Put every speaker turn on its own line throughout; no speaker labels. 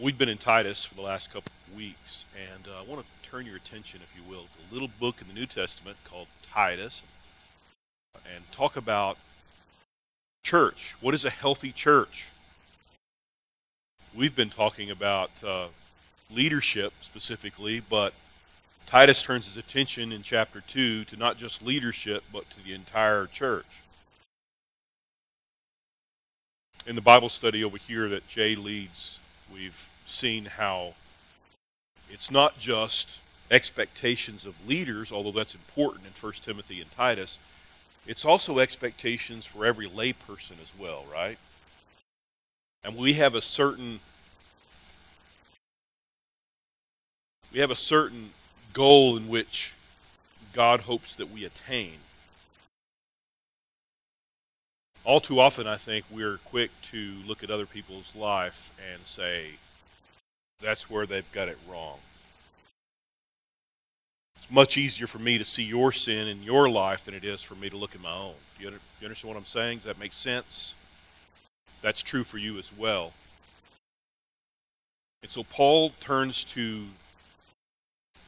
We've been in Titus for the last couple of weeks, and uh, I want to turn your attention, if you will, to a little book in the New Testament called Titus and talk about church. What is a healthy church? We've been talking about uh, leadership specifically, but Titus turns his attention in chapter 2 to not just leadership, but to the entire church. In the Bible study over here that Jay leads, we've seen how it's not just expectations of leaders, although that's important in 1 Timothy and Titus. It's also expectations for every layperson as well, right? And we have a certain we have a certain goal in which God hopes that we attain. All too often, I think we're quick to look at other people's life and say, that's where they've got it wrong. It's much easier for me to see your sin in your life than it is for me to look at my own. Do you, you understand what I'm saying? Does that make sense? That's true for you as well. And so Paul turns to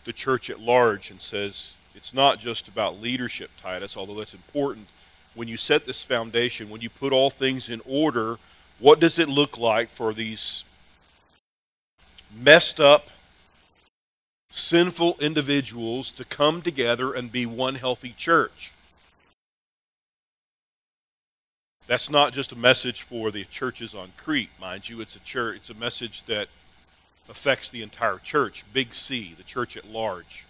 the church at large and says, it's not just about leadership, Titus, although that's important. When you set this foundation, when you put all things in order, what does it look like for these messed up, sinful individuals to come together and be one healthy church. That's not just a message for the churches on Crete, mind you. It's a church. It's a message that affects the entire church, Big C, the church at large.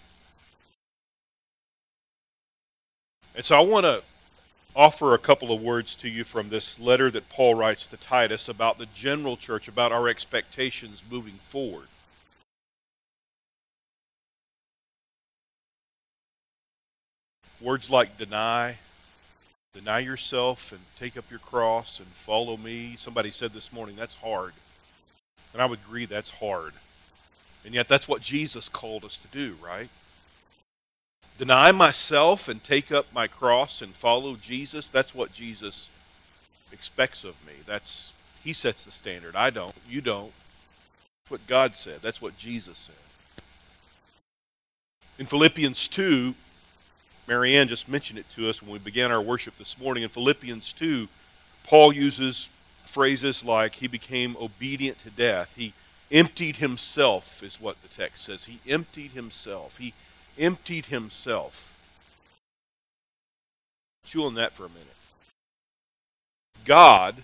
And so I want to offer a couple of words to you from this letter that Paul writes to Titus about the general church, about our expectations moving forward. Words like deny, deny yourself and take up your cross and follow me. Somebody said this morning, that's hard. And I would agree that's hard. And yet that's what Jesus called us to do, right? Deny myself and take up my cross and follow Jesus, that's what Jesus expects of me. That's he sets the standard. I don't. You don't. That's what God said. That's what Jesus said. In Philippians 2, Marianne just mentioned it to us when we began our worship this morning. In Philippians 2, Paul uses phrases like he became obedient to death. He emptied himself, is what the text says. He emptied himself. He emptied himself. Chew on that for a minute. God,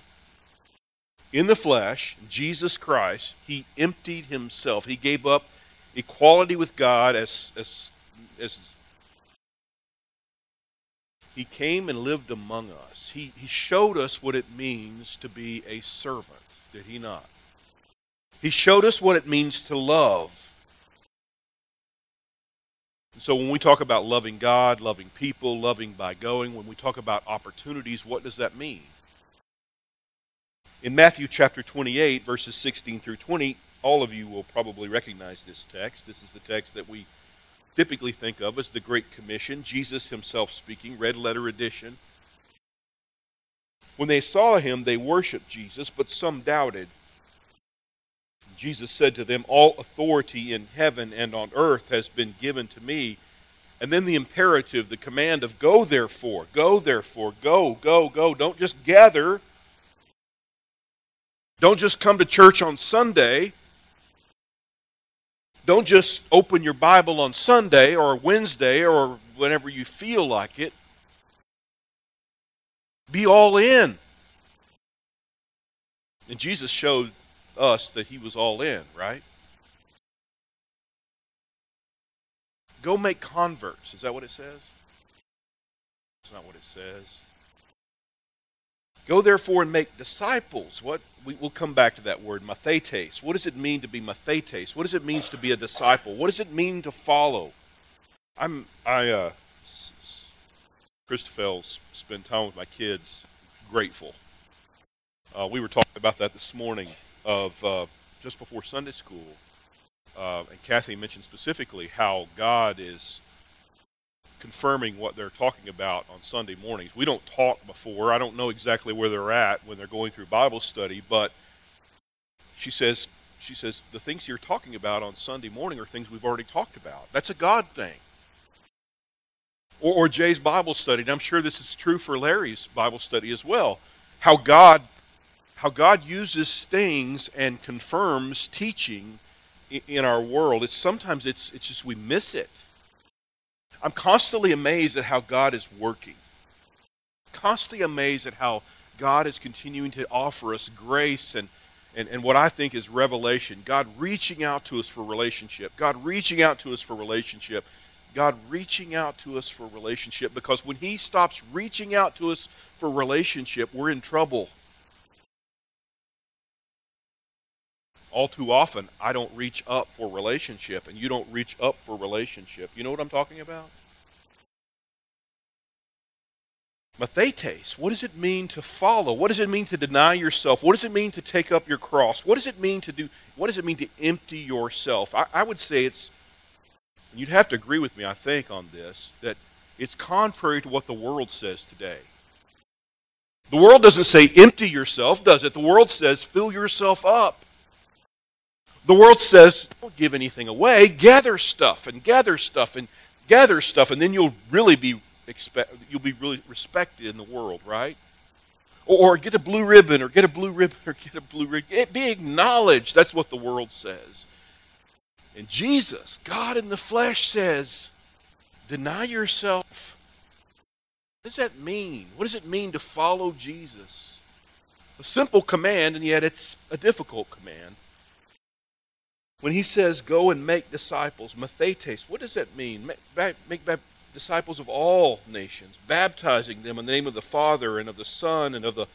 in the flesh, Jesus Christ, he emptied himself. He gave up equality with God as, as, as he came and lived among us. He, he showed us what it means to be a servant, did he not? He showed us what it means to love. So when we talk about loving God, loving people, loving by going, when we talk about opportunities, what does that mean? In Matthew chapter 28, verses 16 through 20, all of you will probably recognize this text. This is the text that we typically think of as the Great Commission, Jesus himself speaking, red letter edition. When they saw him, they worshiped Jesus, but some doubted. Jesus said to them, All authority in heaven and on earth has been given to me. And then the imperative, the command of go therefore, go therefore, go, go, go. Don't just gather. Don't just come to church on Sunday. Don't just open your Bible on Sunday or Wednesday or whenever you feel like it. Be all in. And Jesus showed us that he was all in, right? Go make converts. Is that what it says? That's not what it says. Go therefore and make disciples. What we, will come back to that word, mathetes. What does it mean to be mathetes? What does it mean to be a disciple? What does it mean to follow? I'm I uh Christophels spend time with my kids. Grateful. Uh, we were talking about that this morning of uh, just before Sunday school, uh, and Kathy mentioned specifically how God is confirming what they're talking about on Sunday mornings. We don't talk before. I don't know exactly where they're at when they're going through Bible study, but she says she says, the things you're talking about on Sunday morning are things we've already talked about. That's a God thing. Or, or Jay's Bible study, and I'm sure this is true for Larry's Bible study as well. How God, how God uses things and confirms teaching in, our world. It's sometimes it's it's just we miss it. I'm constantly amazed at how God is working. Constantly amazed at how God is continuing to offer us grace and and, and what I think is revelation. God reaching out to us for relationship. God reaching out to us for relationship. God reaching out to us for relationship because when He stops reaching out to us for relationship, we're in trouble. All too often, I don't reach up for relationship, and you don't reach up for relationship. You know what I'm talking about? Mathetes, what does it mean to follow? What does it mean to deny yourself? What does it mean to take up your cross? What does it mean to do? What does it mean to empty yourself? I, I would say it's, you'd have to agree with me, I think, on this, that it's contrary to what the world says today. The world doesn't say empty yourself, does it? The world says fill yourself up. The world says don't give anything away, gather stuff and gather stuff and gather stuff, and then you'll really be expect you'll be really respected in the world, right? Or, or, get a blue ribbon, or get a blue ribbon, or get a blue ribbon. Be acknowledged. That's what the world says. And Jesus, God in the flesh, says, deny yourself. What does that mean? What does it mean to follow Jesus? A simple command, and yet it's a difficult command. When he says, go and make disciples, mathetes, what does that mean? Make, make, disciples of all nations, baptizing them in the name of the Father and of the Son and of the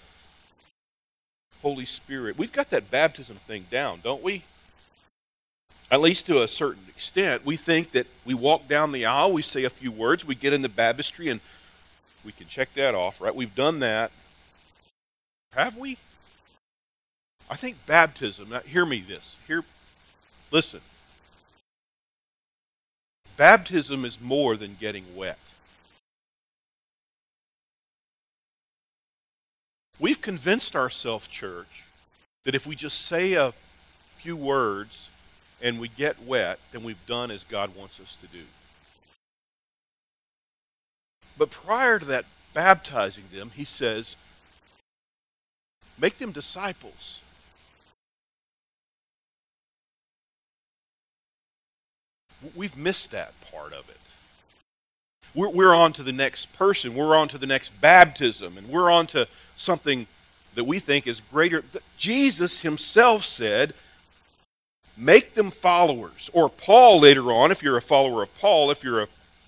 Holy Spirit. We've got that baptism thing down, don't we? At least to a certain extent. We think that we walk down the aisle, we say a few words, we get in the baptistry, and we can check that off, right? We've done that. Have we? I think baptism, now hear me this. Hear listen. Baptism is more than getting wet. We've convinced ourselves, church, that if we just say a few words and we get wet, then we've done as God wants us to do. But prior to that baptizing them, he says, make them disciples. We've missed that part of it. We're, we're on to the next person. We're on to the next baptism. And we're on to something that we think is greater. Jesus himself said, make them followers. Or Paul later on, if you're a follower of Paul, if you're a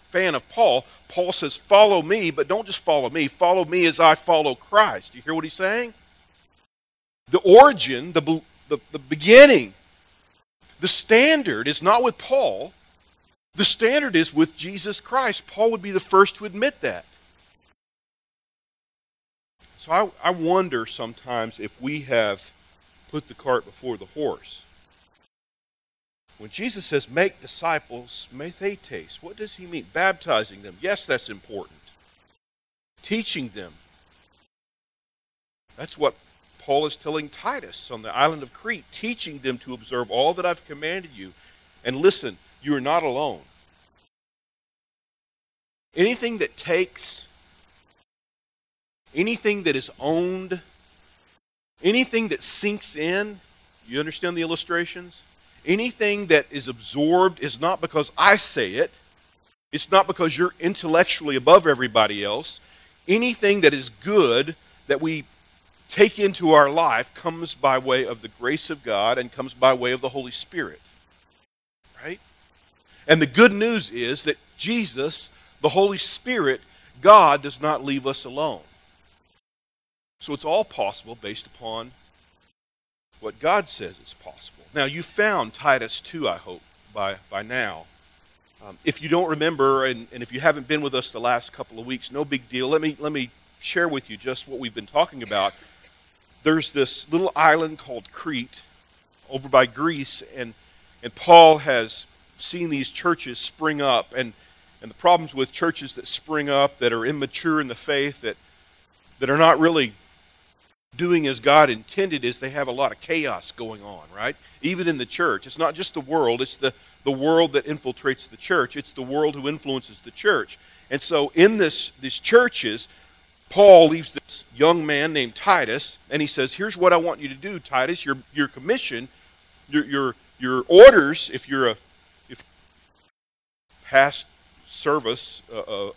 fan of Paul, Paul says, follow me, but don't just follow me. Follow me as I follow Christ. You hear what he's saying? The origin, the, the, the beginning, the standard is not with Paul. The standard is with Jesus Christ. Paul would be the first to admit that. So I, I wonder sometimes if we have put the cart before the horse. When Jesus says, make disciples, mathetes, what does he mean? Baptizing them. Yes, that's important. Teaching them. That's what Paul is telling Titus on the island of Crete, teaching them to observe all that I've commanded you. And listen, you are not alone. Anything that takes, anything that is owned, anything that sinks in, you understand the illustrations? Anything that is absorbed is not because I say it, it's not because you're intellectually above everybody else. Anything that is good that we take into our life comes by way of the grace of God and comes by way of the Holy Spirit. Right? And the good news is that Jesus, the Holy Spirit, God does not leave us alone. So it's all possible based upon what God says is possible. Now, you found Titus 2, I hope, by, by now. Um, if you don't remember, and, and if you haven't been with us the last couple of weeks, no big deal. Let me, let me share with you just what we've been talking about. There's this little island called Crete over by Greece, and, and Paul has seen these churches spring up and, and the problems with churches that spring up that are immature in the faith, that, that are not really doing as God intended is they have a lot of chaos going on, right? Even in the church. It's not just the world, it's the, the world that infiltrates the church. It's the world who influences the church. And so in this these churches, Paul leaves this young man named Titus, and he says, Here's what I want you to do, Titus. Your your commission, your your your orders, if you're a past service, uh, uh, uh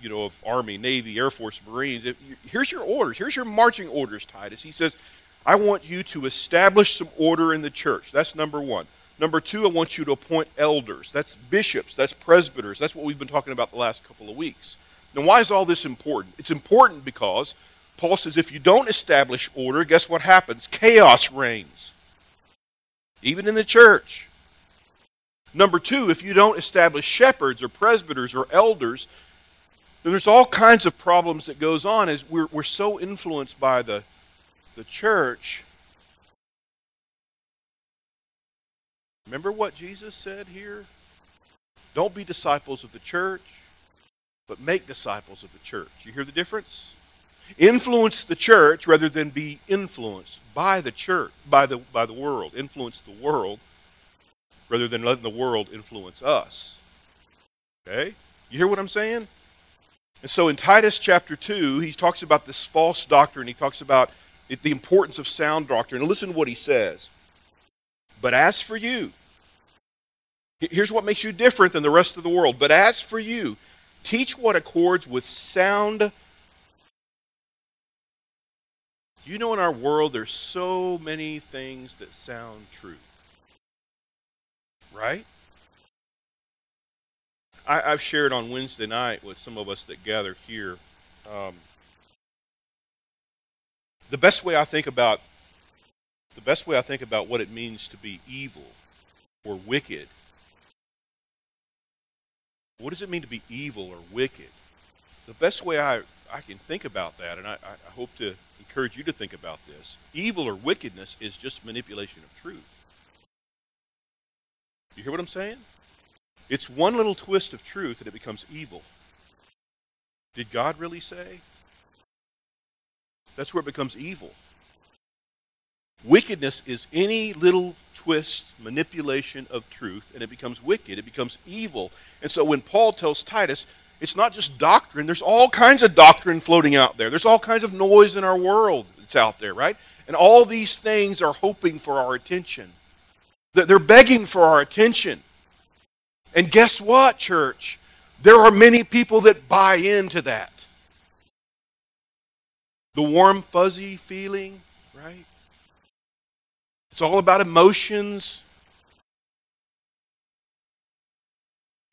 you know, of Army, Navy, Air Force, Marines. If, here's your orders. Here's your marching orders, Titus. He says, I want you to establish some order in the church. That's number one. Number two, I want you to appoint elders. That's bishops. That's presbyters. That's what we've been talking about the last couple of weeks. Now, why is all this important? It's important because Paul says if you don't establish order, guess what happens? Chaos reigns. Even in the church. Number two, if you don't establish shepherds or presbyters or elders, then there's all kinds of problems that goes on as we're, we're so influenced by the, the church. Remember what Jesus said here? Don't be disciples of the church, but make disciples of the church. You hear the difference? Influence the church rather than be influenced by the church, by the, by the world. Influence the world rather than letting the world influence us. Okay? You hear what I'm saying? And so in Titus chapter 2, he talks about this false doctrine. He talks about the importance of sound doctrine. And listen to what he says. But as for you, here's what makes you different than the rest of the world. But as for you, teach what accords with sound. You know, in our world, there's so many things that sound true. Right? I, have shared on Wednesday night with some of us that gather here. Um, the best way I think about the best way I think about what it means to be evil or wicked. What does it mean to be evil or wicked? The best way I, I can think about that, and I, I hope to encourage you to think about this evil or wickedness is just manipulation of truth. You hear what I'm saying? It's one little twist of truth and it becomes evil. Did God really say? That's where it becomes evil. Wickedness is any little twist, manipulation of truth, and it becomes wicked. It becomes evil. And so when Paul tells Titus, it's not just doctrine, there's all kinds of doctrine floating out there. There's all kinds of noise in our world that's out there, right? And all these things are hoping for our attention. They're begging for our attention. And guess what, church? There are many people that buy into that. The warm, fuzzy feeling, right? It's all about emotions.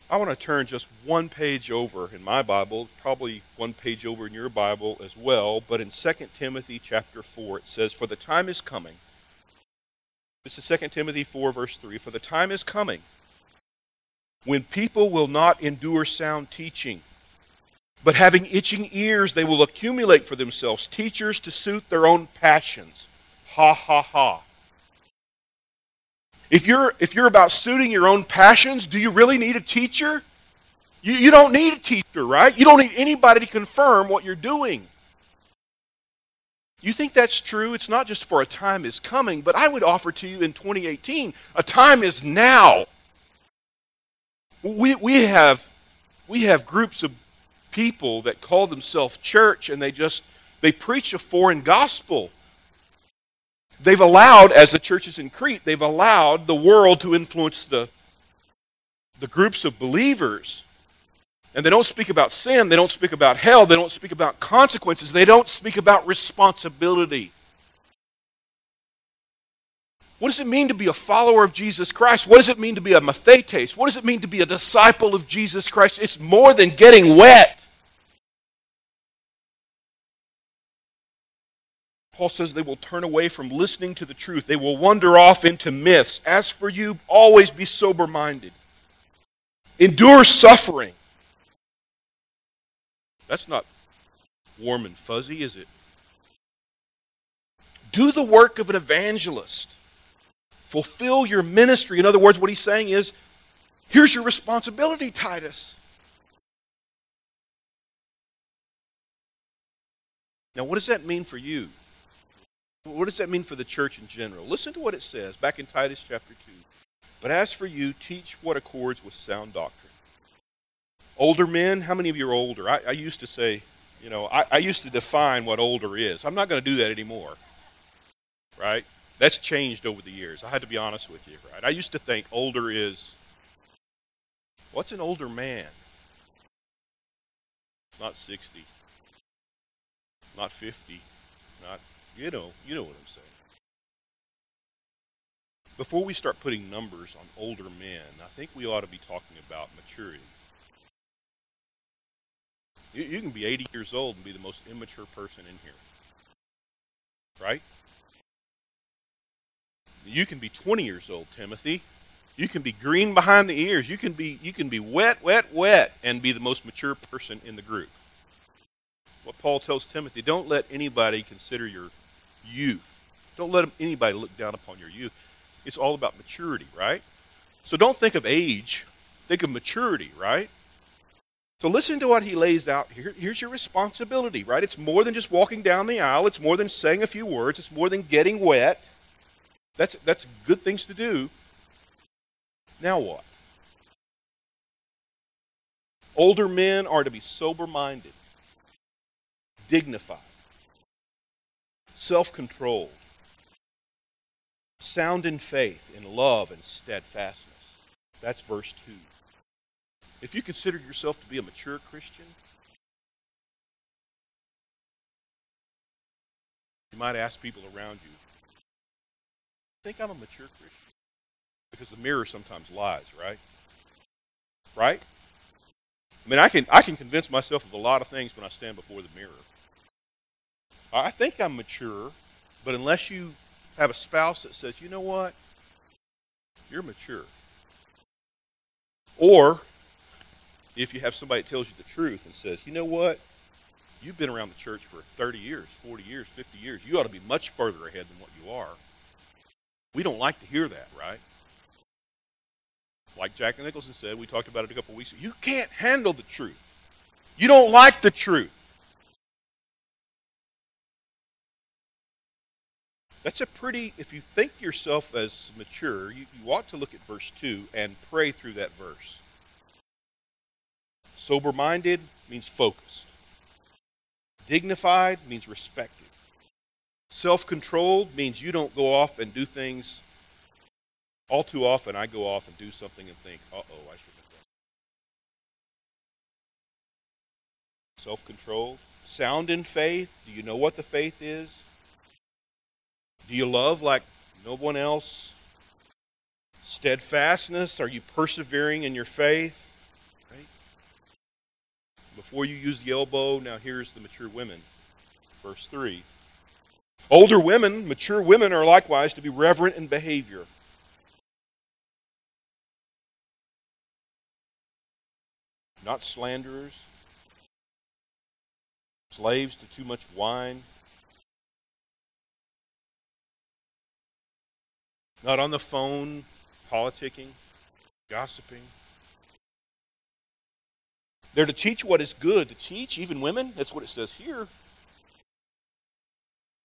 I want to turn just one page over in my Bible, probably one page over in your Bible as well, but in 2 Timothy chapter 4 it says, For the time is coming. This is 2 Timothy 4, verse 3. For the time is coming when people will not endure sound teaching, but having itching ears, they will accumulate for themselves teachers to suit their own passions. Ha ha ha. If you're, if you're about suiting your own passions, do you really need a teacher? You, you don't need a teacher, right? You don't need anybody to confirm what you're doing. You think that's true? It's not just for a time is coming, but I would offer to you in 2018 a time is now. We, we have we have groups of people that call themselves church and they just they preach a foreign gospel. They've allowed as the churches in crete they've allowed the world to influence the the groups of believers and they don't speak about sin they don't speak about hell they don't speak about consequences they don't speak about responsibility what does it mean to be a follower of Jesus Christ? What does it mean to be a mathetes? What does it mean to be a disciple of Jesus Christ? It's more than getting wet. Paul says they will turn away from listening to the truth. They will wander off into myths. As for you, always be sober minded. Endure suffering. That's not warm and fuzzy, is it? Do the work of an evangelist. Fulfill your ministry. In other words, what he's saying is here's your responsibility, Titus. Now, what does that mean for you? What does that mean for the church in general? Listen to what it says back in Titus chapter 2. But as for you, teach what accords with sound doctrine. Older men, how many of you are older? I, I used to say, you know, I, I used to define what older is. I'm not going to do that anymore. Right? That's changed over the years. I had to be honest with you, right? I used to think older is what's an older man? Not 60. Not 50. Not you know, you know what I'm saying. Before we start putting numbers on older men, I think we ought to be talking about maturity. You, you can be 80 years old and be the most immature person in here. Right? You can be 20 years old, Timothy. You can be green behind the ears. You can be you can be wet, wet, wet and be the most mature person in the group. What Paul tells Timothy, don't let anybody consider your youth. Don't let anybody look down upon your youth. It's all about maturity, right? So don't think of age. Think of maturity, right? So listen to what he lays out here. Here's your responsibility, right? It's more than just walking down the aisle. It's more than saying a few words. It's more than getting wet. That's, that's good things to do. Now what? Older men are to be sober minded, dignified, self controlled, sound in faith, in love, and steadfastness. That's verse 2. If you consider yourself to be a mature Christian, you might ask people around you, think I'm a mature Christian? Because the mirror sometimes lies, right? Right? I mean, I can, I can convince myself of a lot of things when I stand before the mirror. I think I'm mature, but unless you have a spouse that says, you know what, you're mature. Or if you have somebody that tells you the truth and says, you know what, you've been around the church for 30 years, 40 years, 50 years, you ought to be much further ahead than what you are. We don't like to hear that, right? Like Jack Nicholson said, we talked about it a couple weeks ago. You can't handle the truth. You don't like the truth. That's a pretty, if you think yourself as mature, you, you ought to look at verse 2 and pray through that verse. Sober minded means focused, dignified means respected. Self controlled means you don't go off and do things. All too often, I go off and do something and think, uh oh, I shouldn't have done that. Self controlled. Sound in faith. Do you know what the faith is? Do you love like no one else? Steadfastness. Are you persevering in your faith? Before you use the elbow, now here's the mature women. Verse 3. Older women, mature women, are likewise to be reverent in behavior. Not slanderers, slaves to too much wine, not on the phone, politicking, gossiping. They're to teach what is good, to teach even women. That's what it says here.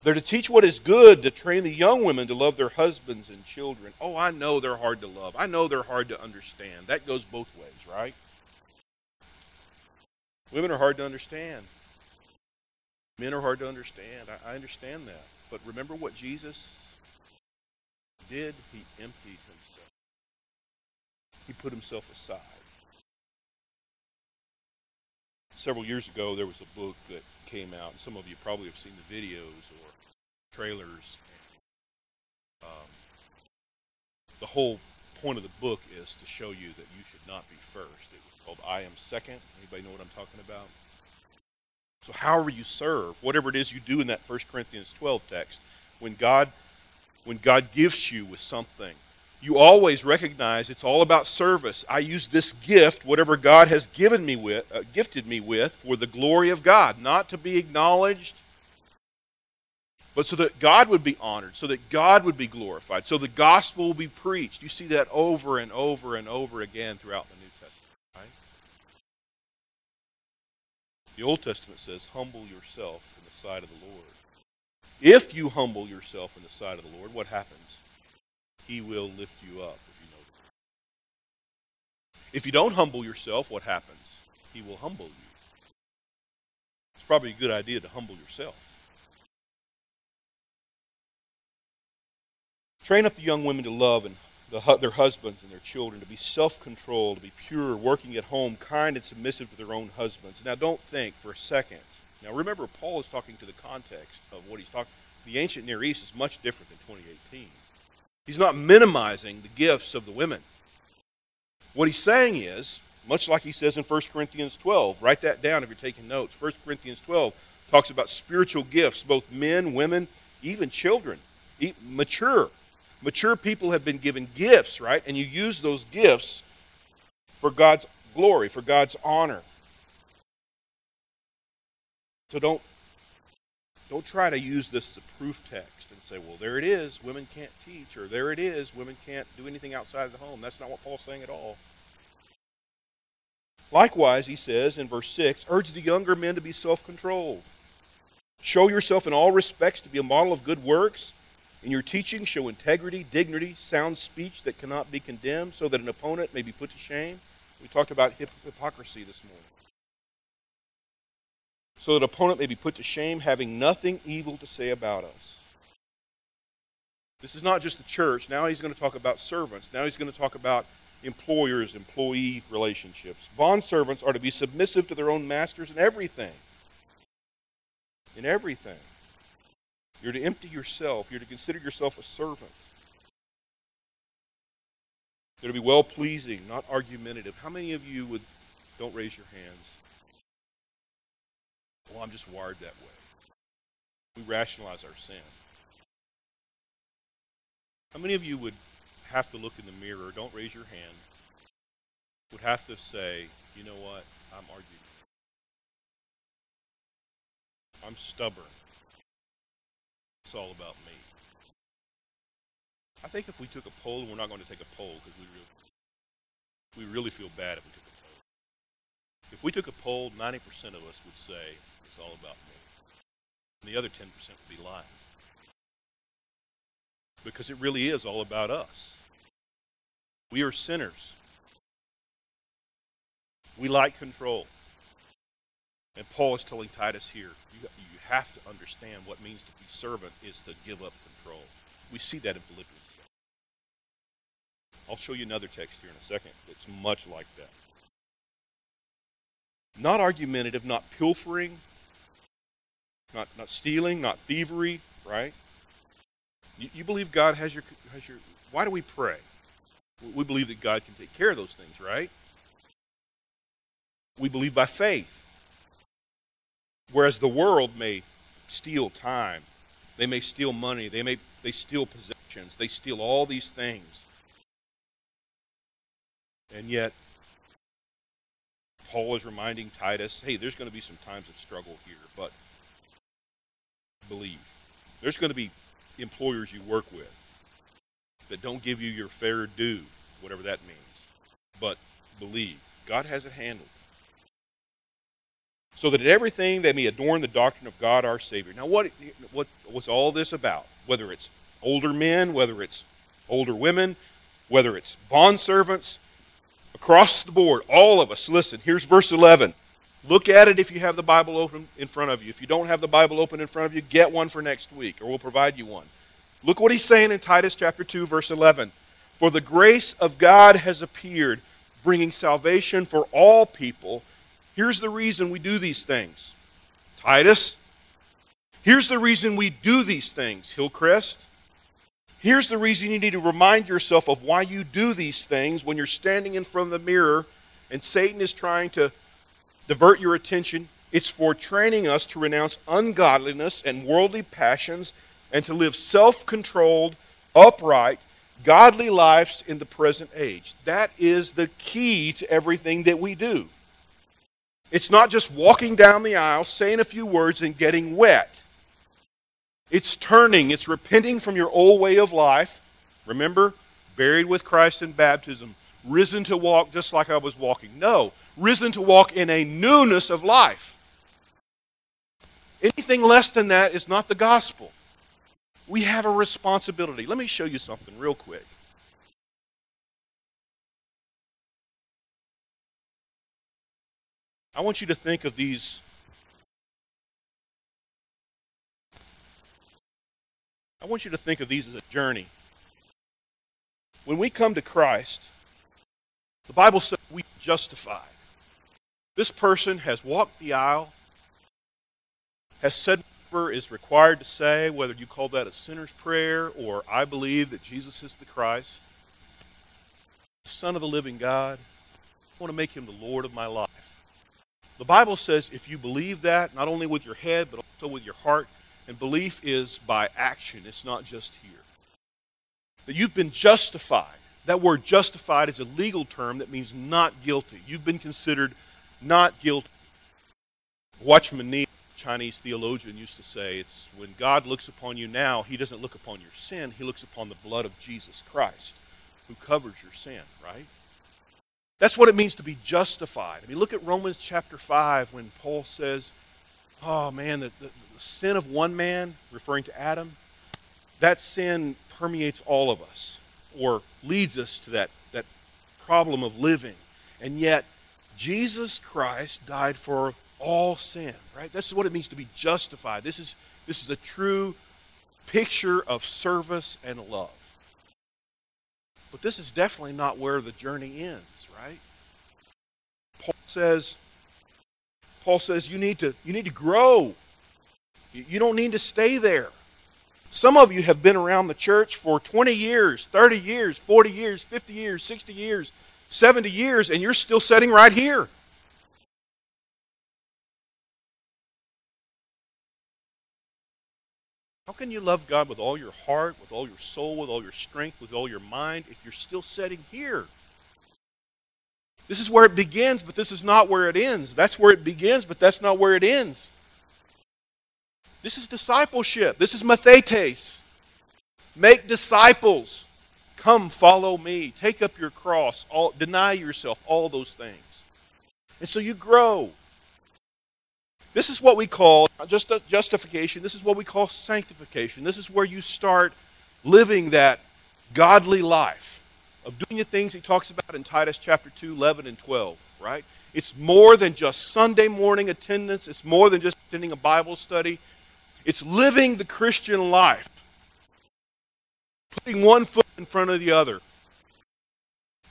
They're to teach what is good, to train the young women to love their husbands and children. Oh, I know they're hard to love. I know they're hard to understand. That goes both ways, right? Women are hard to understand. Men are hard to understand. I, I understand that. But remember what Jesus did? He emptied himself, he put himself aside. Several years ago, there was a book that came out. Some of you probably have seen the videos or trailers. And, um, the whole point of the book is to show you that you should not be first. It was called I Am Second. Anybody know what I'm talking about? So however you serve, whatever it is you do in that 1 Corinthians 12 text, when God when God gifts you with something, you always recognize it's all about service. I use this gift, whatever God has given me with, uh, gifted me with, for the glory of God, not to be acknowledged, but so that God would be honored, so that God would be glorified, so the gospel will be preached. You see that over and over and over again throughout the New Testament, right? The Old Testament says, "Humble yourself in the sight of the Lord." If you humble yourself in the sight of the Lord, what happens? He will lift you up, if you know If you don't humble yourself, what happens? He will humble you. It's probably a good idea to humble yourself. Train up the young women to love and the, their husbands and their children, to be self controlled, to be pure, working at home, kind and submissive to their own husbands. Now, don't think for a second. Now, remember, Paul is talking to the context of what he's talking. The ancient Near East is much different than 2018. He's not minimizing the gifts of the women. What he's saying is, much like he says in 1 Corinthians 12, write that down if you're taking notes. 1 Corinthians 12 talks about spiritual gifts, both men, women, even children, mature Mature people have been given gifts, right? And you use those gifts for God's glory, for God's honor. So don't don't try to use this as a proof text say, well, there it is, women can't teach, or there it is, women can't do anything outside of the home. That's not what Paul's saying at all. Likewise, he says in verse 6 urge the younger men to be self controlled. Show yourself in all respects to be a model of good works in your teaching, show integrity, dignity, sound speech that cannot be condemned, so that an opponent may be put to shame. We talked about hypocrisy this morning. So that opponent may be put to shame, having nothing evil to say about us. This is not just the church. Now he's going to talk about servants. Now he's going to talk about employers employee relationships. Bond servants are to be submissive to their own masters in everything. In everything. You're to empty yourself. You're to consider yourself a servant. You're to be well pleasing, not argumentative. How many of you would, don't raise your hands? Well, I'm just wired that way. We rationalize our sin. How many of you would have to look in the mirror, don't raise your hand, would have to say, you know what, I'm arguing. I'm stubborn. It's all about me. I think if we took a poll, we're not going to take a poll because we really, we really feel bad if we took a poll. If we took a poll, 90% of us would say it's all about me. And the other 10% would be lying. Because it really is all about us. We are sinners. We like control. And Paul is telling Titus here, you, you have to understand what means to be servant is to give up control. We see that in Philippians. I'll show you another text here in a second that's much like that. Not argumentative, not pilfering, not, not stealing, not thievery, right? You, you believe God has your, has your. Why do we pray? We believe that God can take care of those things, right? We believe by faith. Whereas the world may steal time, they may steal money, they may they steal possessions, they steal all these things. And yet Paul is reminding Titus, hey, there's going to be some times of struggle here, but believe. There's going to be employers you work with that don't give you your fair due, whatever that means. But believe. God has it handled so that in everything they may adorn the doctrine of God our Savior. Now, what, what, what's all this about? Whether it's older men, whether it's older women, whether it's bond servants, across the board, all of us. Listen, here's verse 11. Look at it if you have the Bible open in front of you. If you don't have the Bible open in front of you, get one for next week, or we'll provide you one. Look what he's saying in Titus chapter 2, verse 11. For the grace of God has appeared, bringing salvation for all people Here's the reason we do these things. Titus, here's the reason we do these things, Hillcrest. Here's the reason you need to remind yourself of why you do these things when you're standing in front of the mirror and Satan is trying to divert your attention. It's for training us to renounce ungodliness and worldly passions and to live self controlled, upright, godly lives in the present age. That is the key to everything that we do. It's not just walking down the aisle, saying a few words, and getting wet. It's turning, it's repenting from your old way of life. Remember, buried with Christ in baptism, risen to walk just like I was walking. No, risen to walk in a newness of life. Anything less than that is not the gospel. We have a responsibility. Let me show you something real quick. I want you to think of these. I want you to think of these as a journey. When we come to Christ, the Bible says we justified. This person has walked the aisle, has said whatever is required to say, whether you call that a sinner's prayer or I believe that Jesus is the Christ, the Son of the living God. I want to make him the Lord of my life. The Bible says if you believe that, not only with your head, but also with your heart, and belief is by action, it's not just here. That you've been justified. That word justified is a legal term that means not guilty. You've been considered not guilty. Watchman Nee, Chinese theologian, used to say it's when God looks upon you now, he doesn't look upon your sin, he looks upon the blood of Jesus Christ who covers your sin, right? That's what it means to be justified. I mean, look at Romans chapter 5 when Paul says, oh man, the, the, the sin of one man, referring to Adam, that sin permeates all of us or leads us to that, that problem of living. And yet, Jesus Christ died for all sin, right? That's what it means to be justified. This is, this is a true picture of service and love. But this is definitely not where the journey ends, right? Paul says, Paul says you need to, you need to grow. You don't need to stay there. Some of you have been around the church for 20 years, 30 years, 40 years, 50 years, 60 years, 70 years, and you're still sitting right here. How can you love God with all your heart, with all your soul, with all your strength, with all your mind if you're still sitting here? This is where it begins, but this is not where it ends. That's where it begins, but that's not where it ends. This is discipleship. This is mathetes. Make disciples. Come follow me. Take up your cross. All, deny yourself. All those things. And so you grow. This is what we call just uh, justification. This is what we call sanctification. This is where you start living that godly life of doing the things he talks about in Titus chapter 2, 11 and 12, right? It's more than just Sunday morning attendance. It's more than just attending a Bible study. It's living the Christian life putting one foot in front of the other.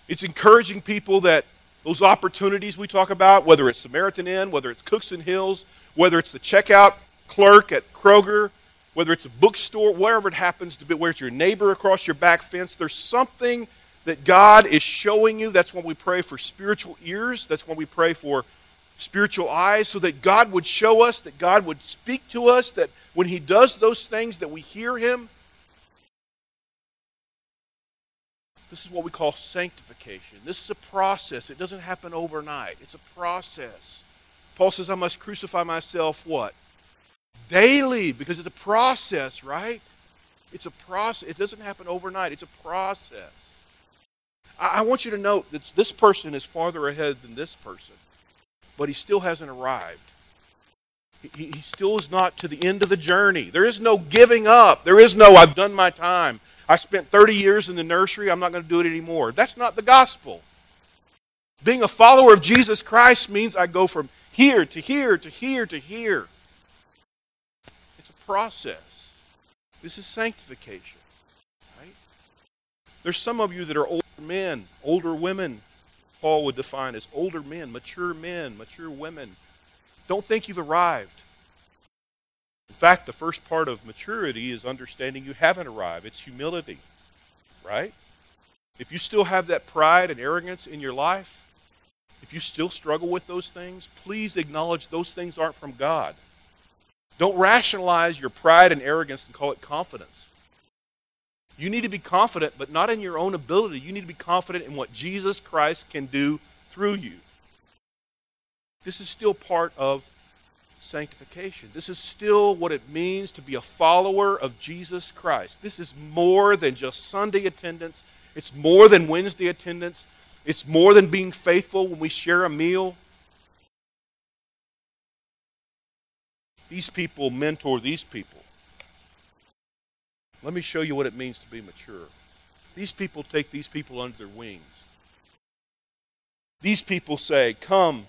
It's encouraging people that those opportunities we talk about, whether it's Samaritan Inn, whether it's Cookson Hills, whether it's the checkout clerk at Kroger, whether it's a bookstore, wherever it happens to be, where it's your neighbor across your back fence, there's something that God is showing you. That's when we pray for spiritual ears. That's when we pray for spiritual eyes, so that God would show us, that God would speak to us, that when He does those things, that we hear Him, This is what we call sanctification. This is a process. It doesn't happen overnight. It's a process. Paul says, I must crucify myself what? Daily, because it's a process, right? It's a process. It doesn't happen overnight. It's a process. I, I want you to note that this person is farther ahead than this person, but he still hasn't arrived. He, he still is not to the end of the journey. There is no giving up. There is no, I've done my time. I spent 30 years in the nursery, I'm not going to do it anymore. That's not the gospel. Being a follower of Jesus Christ means I go from here to here to here to here. It's a process. This is sanctification. Right? There's some of you that are older men, older women, Paul would define as older men, mature men, mature women. Don't think you've arrived. In fact, the first part of maturity is understanding you haven't arrived. It's humility, right? If you still have that pride and arrogance in your life, if you still struggle with those things, please acknowledge those things aren't from God. Don't rationalize your pride and arrogance and call it confidence. You need to be confident, but not in your own ability. You need to be confident in what Jesus Christ can do through you. This is still part of sanctification. This is still what it means to be a follower of Jesus Christ. This is more than just Sunday attendance, it's more than Wednesday attendance, it's more than being faithful when we share a meal. These people mentor these people. Let me show you what it means to be mature. These people take these people under their wings. These people say, Come,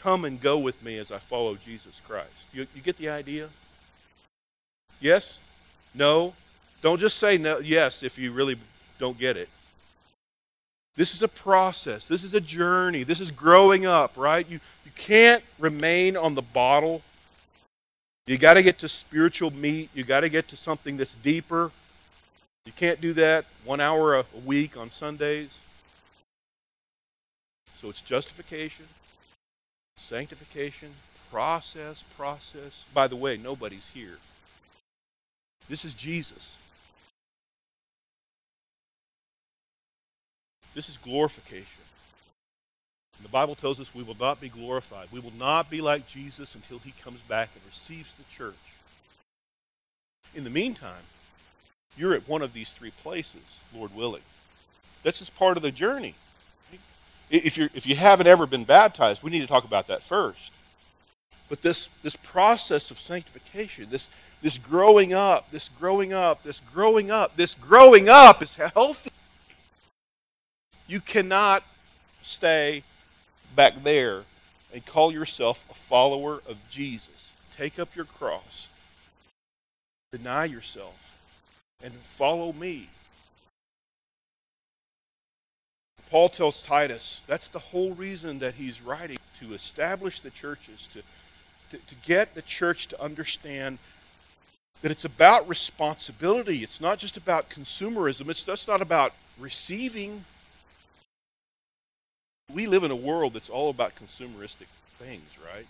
come and go with me as I follow Jesus Christ. You, you get the idea? Yes? No? Don't just say no, yes if you really don't get it. This is a process. This is a journey. This is growing up, right? You, you can't remain on the bottle. You got to get to spiritual meat. You got to get to something that's deeper. You can't do that one hour a week on Sundays. So it's justification, sanctification, process, process. By the way, nobody's here. This is Jesus. This is glorification. And the Bible tells us we will not be glorified. We will not be like Jesus until he comes back and receives the church. In the meantime, you're at one of these three places, Lord willing. This is part of the journey. If, you if you haven't ever been baptized, we need to talk about that first. But this, this process of sanctification, this, this growing up, this growing up, this growing up, this growing up is healthy. You cannot stay back there and call yourself a follower of Jesus. Take up your cross, deny yourself, and follow me. Paul tells Titus that's the whole reason that he's writing to establish the churches, to, to, to get the church to understand that it's about responsibility. It's not just about consumerism, it's just not about receiving we live in a world that's all about consumeristic things, right?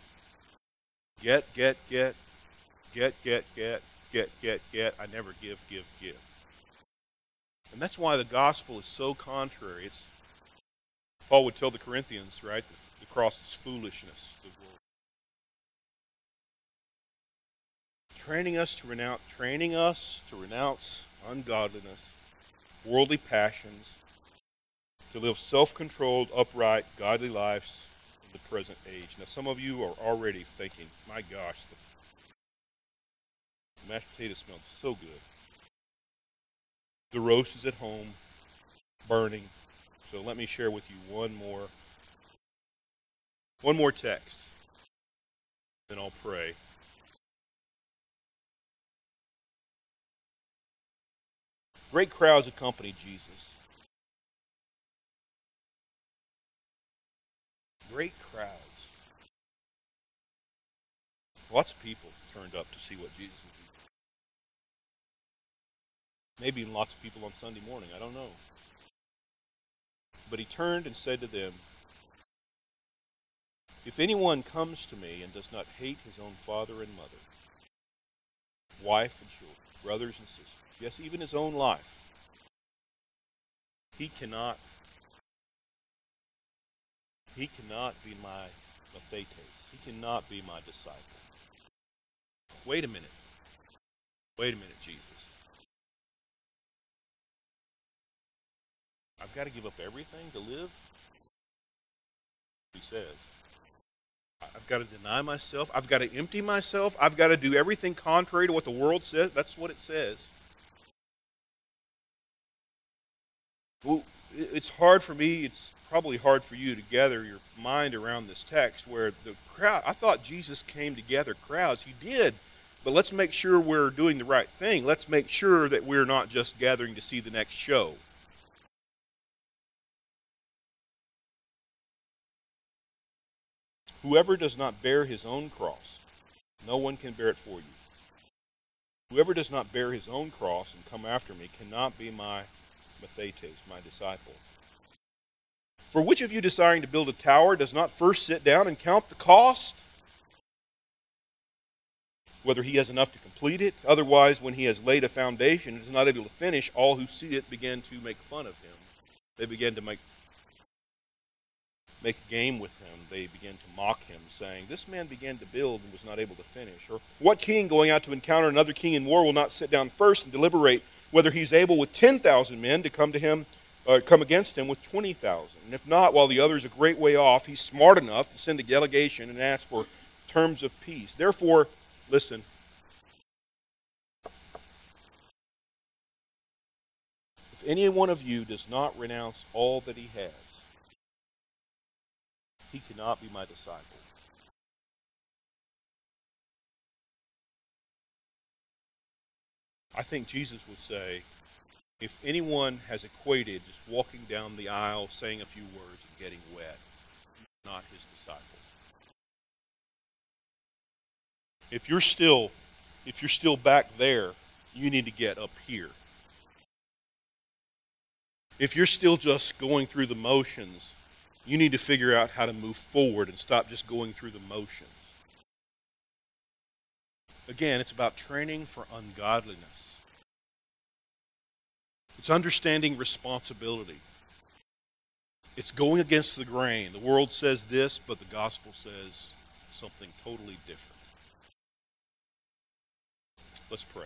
Get, get, get, get, get, get, get, get, get. I never give, give, give. And that's why the gospel is so contrary. It's Paul would tell the Corinthians, right? The, the cross is foolishness. The world. Training us to renounce, training us to renounce ungodliness, worldly passions, to live self controlled, upright, godly lives in the present age. Now, some of you are already thinking, my gosh, the mashed potato smells so good. The roast is at home, burning. So let me share with you one more one more text. Then I'll pray. Great crowds accompanied Jesus. great crowds. Lots of people turned up to see what Jesus was doing. Maybe even lots of people on Sunday morning. I don't know. But he turned and said to them, If anyone comes to me and does not hate his own father and mother, wife and children, brothers and sisters, yes, even his own life, he cannot he cannot be my mathetes. He cannot be my disciple. Wait a minute. Wait a minute, Jesus. I've got to give up everything to live? He says. I've got to deny myself. I've got to empty myself. I've got to do everything contrary to what the world says. That's what it says. Well, it's hard for me. It's probably hard for you to gather your mind around this text where the crowd, I thought Jesus came to gather crowds. He did. But let's make sure we're doing the right thing. Let's make sure that we're not just gathering to see the next show. Whoever does not bear his own cross, no one can bear it for you. Whoever does not bear his own cross and come after me cannot be my mathetes, my disciple. For which of you desiring to build a tower does not first sit down and count the cost? Whether he has enough to complete it. Otherwise, when he has laid a foundation and is not able to finish, all who see it begin to make fun of him. They begin to make make a game with him. They begin to mock him, saying, This man began to build and was not able to finish. Or what king going out to encounter another king in war will not sit down first and deliberate whether he's able with 10,000 men to come to him uh, come against him with 20,000. And if not, while the other is a great way off, he's smart enough to send a delegation and ask for terms of peace. Therefore, listen. If any one of you does not renounce all that he has, he cannot be my disciple. I think Jesus would say, if anyone has equated just walking down the aisle, saying a few words, and getting wet, he's not his disciple. If you're still if you're still back there, you need to get up here. If you're still just going through the motions, you need to figure out how to move forward and stop just going through the motions. Again, it's about training for ungodliness. It's understanding responsibility. It's going against the grain. The world says this, but the gospel says something totally different. Let's pray.